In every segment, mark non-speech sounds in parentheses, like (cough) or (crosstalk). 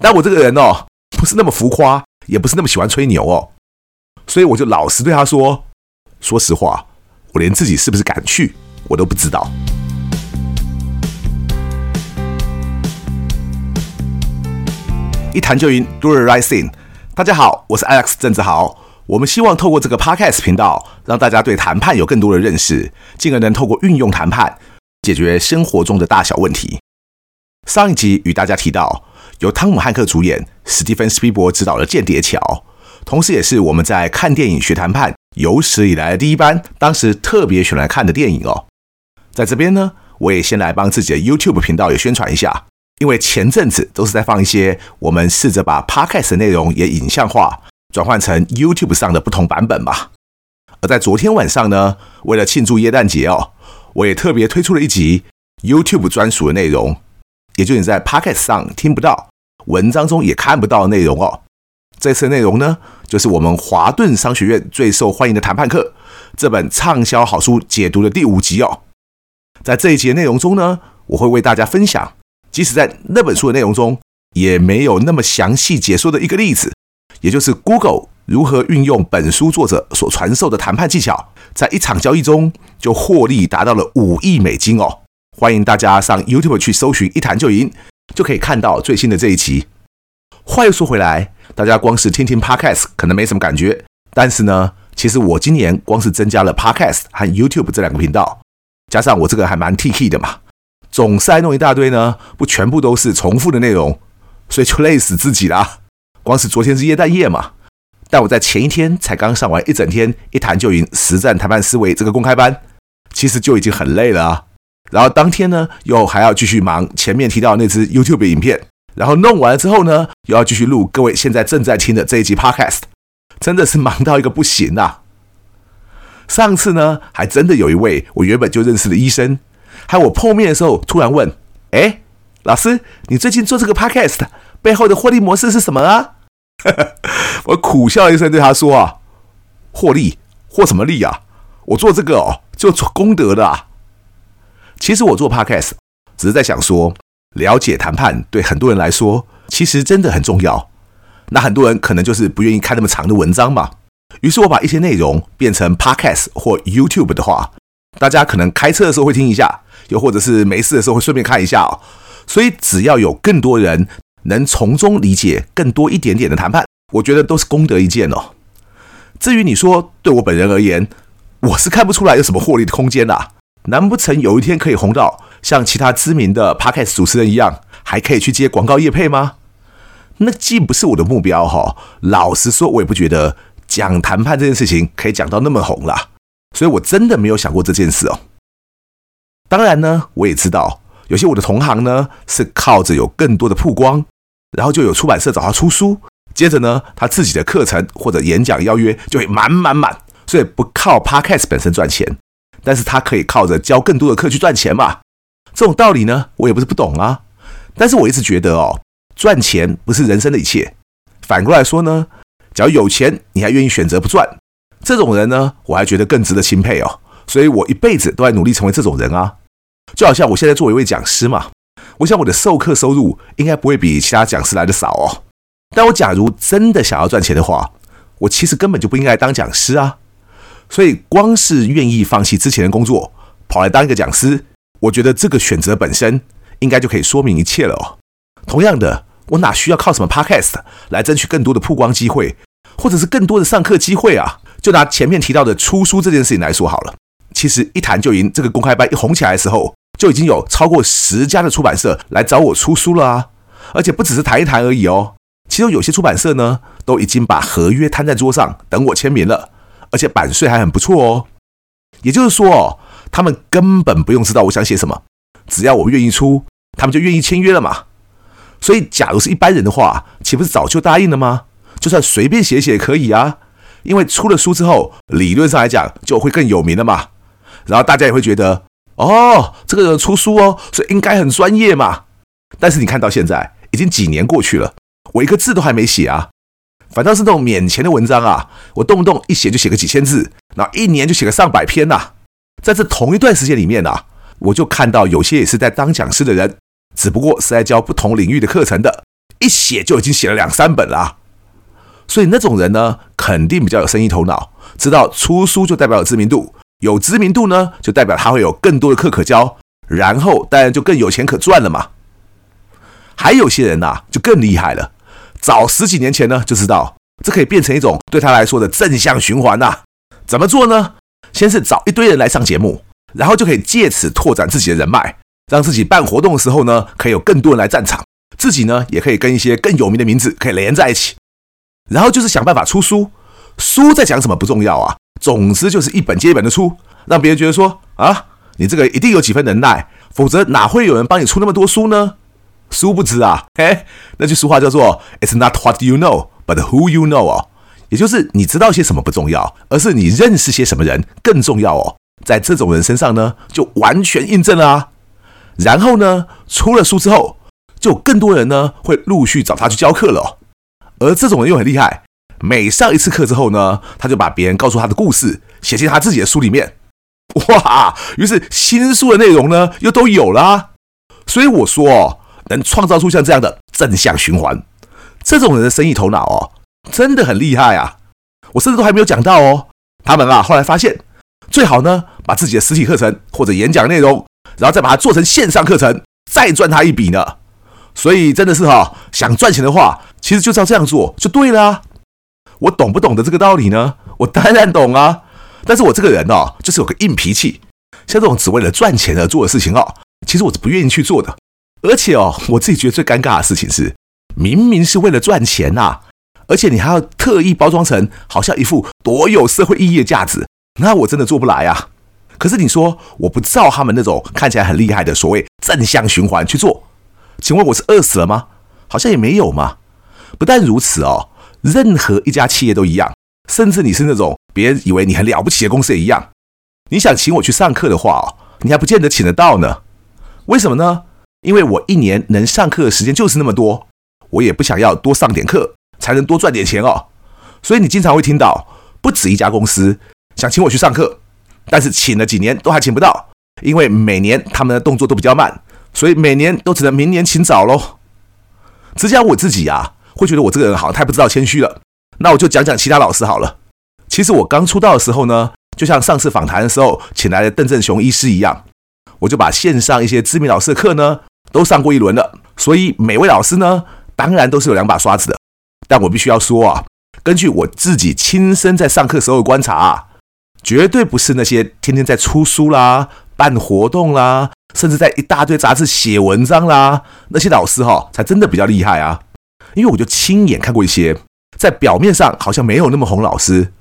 但我这个人哦，不是那么浮夸，也不是那么喜欢吹牛哦，所以我就老实对他说：“说实话，我连自己是不是敢去，我都不知道。”一谈就赢，Do the right thing。大家好，我是 Alex 郑志豪。我们希望透过这个 Podcast 频道，让大家对谈判有更多的认识，进而能透过运用谈判解决生活中的大小问题。上一集与大家提到，由汤姆汉克主演、史蒂芬·斯皮伯执导的《间谍桥》，同时也是我们在看电影学谈判有史以来第一班，当时特别选来看的电影哦。在这边呢，我也先来帮自己的 YouTube 频道也宣传一下，因为前阵子都是在放一些我们试着把 Podcast 的内容也影像化。转换成 YouTube 上的不同版本吧。而在昨天晚上呢，为了庆祝耶诞节哦，我也特别推出了一集 YouTube 专属的内容，也就你在 Pocket 上听不到、文章中也看不到的内容哦。这次内容呢，就是我们华顿商学院最受欢迎的谈判课这本畅销好书解读的第五集哦。在这一集的内容中呢，我会为大家分享，即使在那本书的内容中也没有那么详细解说的一个例子。也就是 Google 如何运用本书作者所传授的谈判技巧，在一场交易中就获利达到了五亿美金哦！欢迎大家上 YouTube 去搜寻“一谈就赢”，就可以看到最新的这一期。话又说回来，大家光是听听 Podcast 可能没什么感觉，但是呢，其实我今年光是增加了 Podcast 和 YouTube 这两个频道，加上我这个还蛮 T-K 的嘛，总是爱弄一大堆呢，不全部都是重复的内容，所以就累死自己啦。光是昨天是耶诞夜嘛，但我在前一天才刚上完一整天一谈就赢实战谈判思维这个公开班，其实就已经很累了啊。然后当天呢，又还要继续忙前面提到那支 YouTube 影片，然后弄完了之后呢，又要继续录各位现在正在听的这一集 Podcast，真的是忙到一个不行啊。上次呢，还真的有一位我原本就认识的医生，还有我碰面的时候突然问：“哎，老师，你最近做这个 Podcast 背后的获利模式是什么啊？” (laughs) 我苦笑一声，对他说：“啊，获利，获什么利啊？我做这个哦，就做功德的啊。其实我做 Podcast 只是在想说，了解谈判对很多人来说，其实真的很重要。那很多人可能就是不愿意看那么长的文章嘛。于是我把一些内容变成 Podcast 或 YouTube 的话，大家可能开车的时候会听一下，又或者是没事的时候会顺便看一下哦。所以只要有更多人。”能从中理解更多一点点的谈判，我觉得都是功德一件哦。至于你说对我本人而言，我是看不出来有什么获利的空间啦。难不成有一天可以红到像其他知名的 Podcast 主持人一样，还可以去接广告业配吗？那既不是我的目标哈。老实说，我也不觉得讲谈判这件事情可以讲到那么红啦。所以我真的没有想过这件事哦。当然呢，我也知道有些我的同行呢是靠着有更多的曝光。然后就有出版社找他出书，接着呢，他自己的课程或者演讲邀约就会满满满，所以不靠 Podcast 本身赚钱，但是他可以靠着教更多的课去赚钱嘛。这种道理呢，我也不是不懂啊。但是我一直觉得哦，赚钱不是人生的一切。反过来说呢，只要有钱，你还愿意选择不赚，这种人呢，我还觉得更值得钦佩哦。所以我一辈子都在努力成为这种人啊。就好像我现在作为一位讲师嘛。我想我的授课收入应该不会比其他讲师来的少哦。但我假如真的想要赚钱的话，我其实根本就不应该当讲师啊。所以光是愿意放弃之前的工作，跑来当一个讲师，我觉得这个选择本身应该就可以说明一切了哦。同样的，我哪需要靠什么 Podcast 来争取更多的曝光机会，或者是更多的上课机会啊？就拿前面提到的出书这件事情来说好了。其实一谈就赢这个公开班一红起来的时候。就已经有超过十家的出版社来找我出书了啊，而且不只是谈一谈而已哦。其中有些出版社呢，都已经把合约摊在桌上等我签名了，而且版税还很不错哦。也就是说，他们根本不用知道我想写什么，只要我愿意出，他们就愿意签约了嘛。所以，假如是一般人的话，岂不是早就答应了吗？就算随便写写也可以啊，因为出了书之后，理论上来讲就会更有名了嘛。然后大家也会觉得。哦，这个人出书哦，所以应该很专业嘛。但是你看到现在已经几年过去了，我一个字都还没写啊。反倒是那种免钱的文章啊，我动不动一写就写个几千字，然后一年就写个上百篇呐、在这同一段时间里面啊，我就看到有些也是在当讲师的人，只不过是在教不同领域的课程的，一写就已经写了两三本了。所以那种人呢，肯定比较有生意头脑，知道出书就代表有知名度，有知名度呢，就代表他会有更多的课可教，然后当然就更有钱可赚了嘛。还有些人呐，就更厉害了，早十几年前呢就知道，这可以变成一种对他来说的正向循环呐。怎么做呢？先是找一堆人来上节目，然后就可以借此拓展自己的人脉，让自己办活动的时候呢，可以有更多人来赞场，自己呢也可以跟一些更有名的名字可以连在一起。然后就是想办法出书，书在讲什么不重要啊，总之就是一本接一本的出，让别人觉得说啊，你这个一定有几分能耐，否则哪会有人帮你出那么多书呢？殊不知啊，嘿，那句俗话叫做 "It's not what you know, but who you know" 哦。也就是你知道些什么不重要，而是你认识些什么人更重要哦。在这种人身上呢，就完全印证了。然后呢，出了书之后，就更多人呢会陆续找他去教课了。而这种人又很厉害，每上一次课之后呢，他就把别人告诉他的故事写进他自己的书里面。哇，于是新书的内容呢又都有了啊。所以我说哦，能创造出像这样的正向循环，这种人的生意头脑哦。真的很厉害啊！我甚至都还没有讲到哦。他们啊，后来发现最好呢，把自己的实体课程或者演讲内容，然后再把它做成线上课程，再赚他一笔呢。所以真的是哈，想赚钱的话，其实就照这样做就对了。我懂不懂得这个道理呢？我当然懂啊。但是我这个人哦，就是有个硬脾气，像这种只为了赚钱而做的事情哦，其实我是不愿意去做的。而且哦，我自己觉得最尴尬的事情是，明明是为了赚钱呐。而且你还要特意包装成好像一副多有社会意义的价值，那我真的做不来啊。可是你说我不照他们那种看起来很厉害的所谓正向循环去做，请问我是饿死了吗？好像也没有嘛。不但如此哦，任何一家企业都一样，甚至你是那种别人以为你很了不起的公司也一样。你想请我去上课的话哦，你还不见得请得到呢。为什么呢？因为我一年能上课的时间就是那么多，我也不想要多上点课。才能多赚点钱哦，所以你经常会听到不止一家公司想请我去上课，但是请了几年都还请不到，因为每年他们的动作都比较慢，所以每年都只能明年请早喽。只讲我自己啊，会觉得我这个人好像太不知道谦虚了。那我就讲讲其他老师好了。其实我刚出道的时候呢，就像上次访谈的时候请来的邓正雄医师一样，我就把线上一些知名老师的课呢都上过一轮了，所以每位老师呢，当然都是有两把刷子的。但我必须要说啊，根据我自己亲身在上课时候的观察啊，绝对不是那些天天在出书啦、办活动啦，甚至在一大堆杂志写文章啦，那些老师哈，才真的比较厉害啊。因为我就亲眼看过一些，在表面上好像没有那么红老师，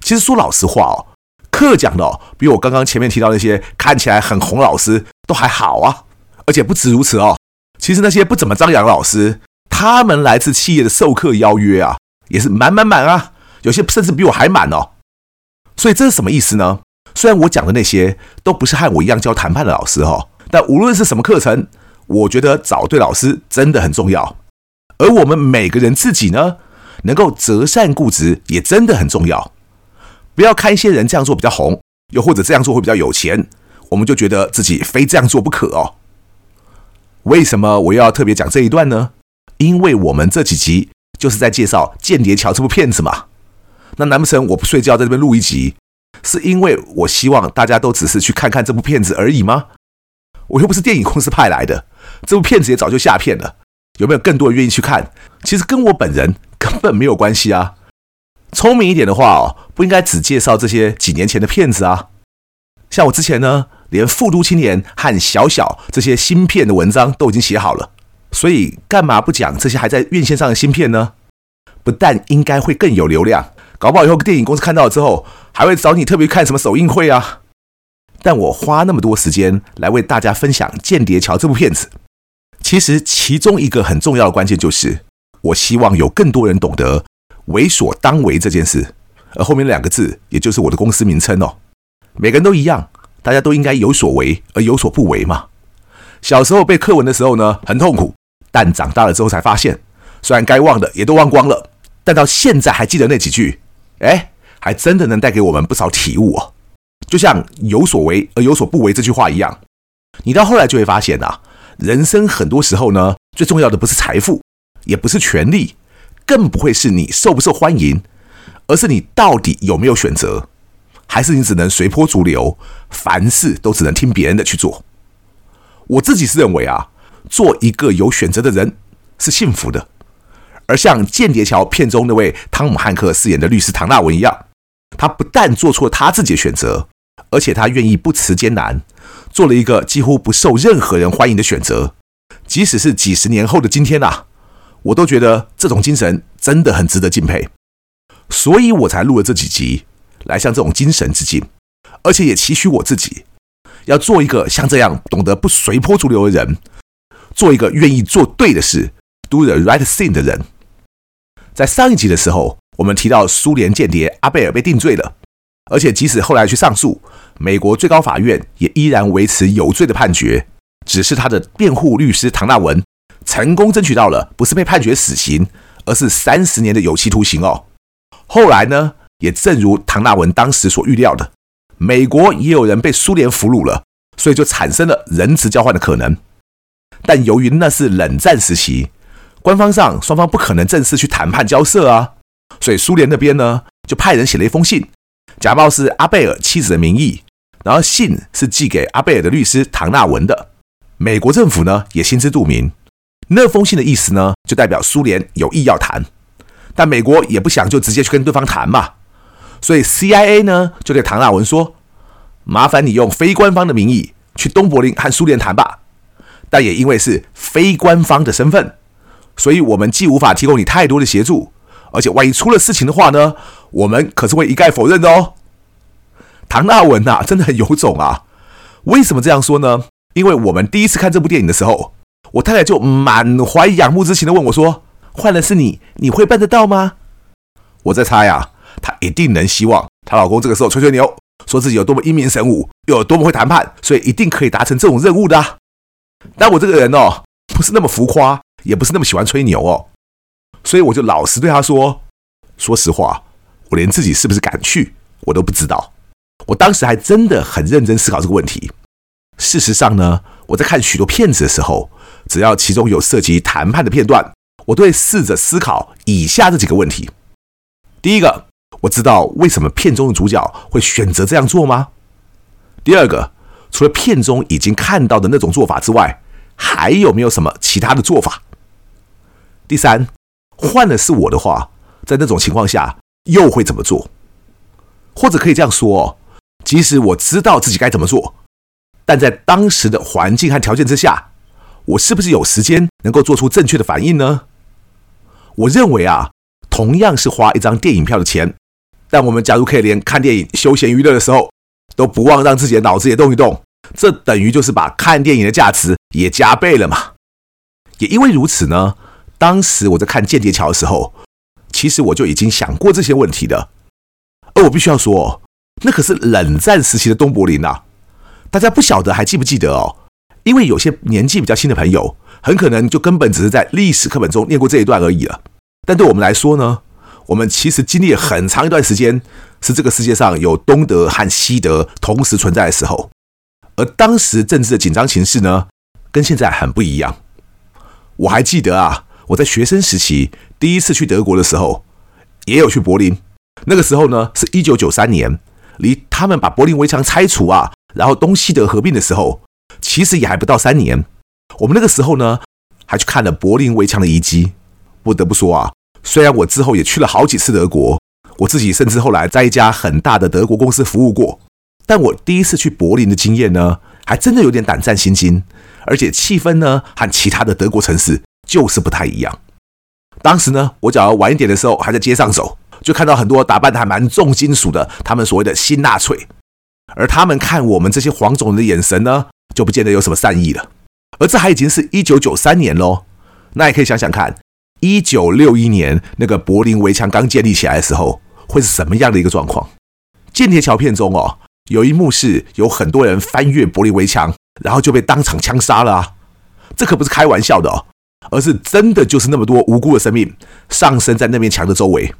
其实说老实话哦，课讲的哦，比我刚刚前面提到那些看起来很红老师都还好啊。而且不止如此哦，其实那些不怎么张扬的老师。他们来自企业的授课邀约啊，也是满满满啊，有些甚至比我还满哦。所以这是什么意思呢？虽然我讲的那些都不是和我一样教谈判的老师哈，但无论是什么课程，我觉得找对老师真的很重要。而我们每个人自己呢，能够择善固执也真的很重要。不要看一些人这样做比较红，又或者这样做会比较有钱，我们就觉得自己非这样做不可哦。为什么我要特别讲这一段呢？因为我们这几集就是在介绍《间谍桥》这部片子嘛，那难不成我不睡觉在这边录一集，是因为我希望大家都只是去看看这部片子而已吗？我又不是电影公司派来的，这部片子也早就下片了，有没有更多人愿意去看？其实跟我本人根本没有关系啊。聪明一点的话哦，不应该只介绍这些几年前的片子啊。像我之前呢，连《富都青年》和《小小》这些新片的文章都已经写好了。所以干嘛不讲这些还在院线上的新片呢？不但应该会更有流量，搞不好以后电影公司看到了之后，还会找你特别看什么首映会啊。但我花那么多时间来为大家分享《间谍桥》这部片子，其实其中一个很重要的关键就是，我希望有更多人懂得“为所当为”这件事。而后面两个字，也就是我的公司名称哦。每个人都一样，大家都应该有所为而有所不为嘛。小时候背课文的时候呢，很痛苦。但长大了之后才发现，虽然该忘的也都忘光了，但到现在还记得那几句，哎，还真的能带给我们不少体悟哦。就像“有所为而有所不为”这句话一样，你到后来就会发现啊，人生很多时候呢，最重要的不是财富，也不是权力，更不会是你受不受欢迎，而是你到底有没有选择，还是你只能随波逐流，凡事都只能听别人的去做。我自己是认为啊，做一个有选择的人是幸福的，而像《间谍桥》片中那位汤姆汉克饰演的律师唐纳文一样，他不但做出了他自己的选择，而且他愿意不辞艰难，做了一个几乎不受任何人欢迎的选择。即使是几十年后的今天啊，我都觉得这种精神真的很值得敬佩，所以我才录了这几集来向这种精神致敬，而且也期许我自己要做一个像这样懂得不随波逐流的人，做一个愿意做对的事，do the right thing 的人。在上一集的时候，我们提到苏联间谍阿贝尔被定罪了，而且即使后来去上诉，美国最高法院也依然维持有罪的判决。只是他的辩护律师唐纳文成功争取到了，不是被判决死刑，而是三十年的有期徒刑哦。后来呢，也正如唐纳文当时所预料的，美国也有人被苏联俘虏了，所以就产生了人质交换的可能。但由于那是冷战时期，官方上双方不可能正式去谈判交涉啊，所以苏联那边呢就派人写了一封信，假冒是阿贝尔妻子的名义，然后信是寄给阿贝尔的律师唐纳文的。美国政府呢也心知肚明，那封信的意思呢就代表苏联有意要谈，但美国也不想就直接去跟对方谈嘛，所以 CIA 呢就对唐纳文说：“麻烦你用非官方的名义去东柏林和苏联谈吧。”但也因为是非官方的身份，所以我们既无法提供你太多的协助，而且万一出了事情的话呢，我们可是会一概否认的哦。唐纳文呐、啊，真的很有种啊！为什么这样说呢？因为我们第一次看这部电影的时候，我太太就满怀仰慕之情的问我说：“换了是你，你会办得到吗？”我在猜呀，她一定能希望她老公这个时候吹吹牛，说自己有多么英明神武，又有多么会谈判，所以一定可以达成这种任务的。但我这个人哦，不是那么浮夸，也不是那么喜欢吹牛哦，所以我就老实对她说：“说实话，我连自己是不是敢去，我都不知道。”我当时还真的很认真思考这个问题。事实上呢，我在看许多片子的时候，只要其中有涉及谈判的片段，我都会试着思考以下这几个问题：第一个，我知道为什么片中的主角会选择这样做吗？第二个，除了片中已经看到的那种做法之外，还有没有什么其他的做法？第三，换了是我的话，在那种情况下又会怎么做？或者可以这样说，即使我知道自己该怎么做。但在当时的环境和条件之下，我是不是有时间能够做出正确的反应呢？我认为啊，同样是花一张电影票的钱，但我们假如可以连看电影休闲娱乐的时候都不忘让自己的脑子也动一动，这等于就是把看电影的价值也加倍了嘛。也因为如此呢，当时我在看《间谍桥》的时候，其实我就已经想过这些问题的。而我必须要说，那可是冷战时期的东柏林呐。大家不晓得还记不记得哦？因为有些年纪比较轻的朋友，很可能就根本只是在历史课本中念过这一段而已了。但对我们来说呢，我们其实经历了很长一段时间，是这个世界上有东德和西德同时存在的时候。而当时政治的紧张情势呢，跟现在很不一样。我还记得啊，我在学生时期第一次去德国的时候，也有去柏林。那个时候呢，是一九九三年，离他们把柏林围墙拆除啊。然后东西德合并的时候，其实也还不到三年。我们那个时候呢，还去看了柏林围墙的遗迹。不得不说啊，虽然我之后也去了好几次德国，我自己甚至后来在一家很大的德国公司服务过，但我第一次去柏林的经验呢，还真的有点胆战心惊。而且气氛呢，和其他的德国城市就是不太一样。当时呢，我只要晚一点的时候，还在街上走，就看到很多打扮的还蛮重金属的，他们所谓的新纳粹。而他们看我们这些黄种人的眼神呢，就不见得有什么善意了。而这还已经是一九九三年喽，那也可以想想看，一九六一年那个柏林围墙刚建立起来的时候，会是什么样的一个状况？间谍桥片中哦，有一幕是有很多人翻越柏林围墙，然后就被当场枪杀了啊！这可不是开玩笑的哦，而是真的就是那么多无辜的生命丧生在那面墙的周围。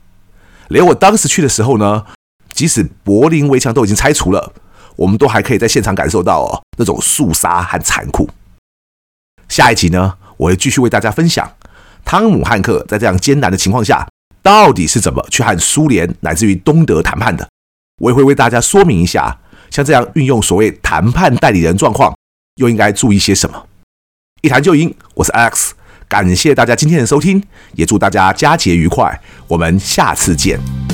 连我当时去的时候呢，即使柏林围墙都已经拆除了。我们都还可以在现场感受到哦，那种肃杀和残酷。下一集呢，我会继续为大家分享汤姆汉克在这样艰难的情况下，到底是怎么去和苏联乃至于东德谈判的？我也会为大家说明一下，像这样运用所谓谈判代理人状况，又应该注意些什么？一谈就赢，我是 Alex，感谢大家今天的收听，也祝大家佳节愉快，我们下次见。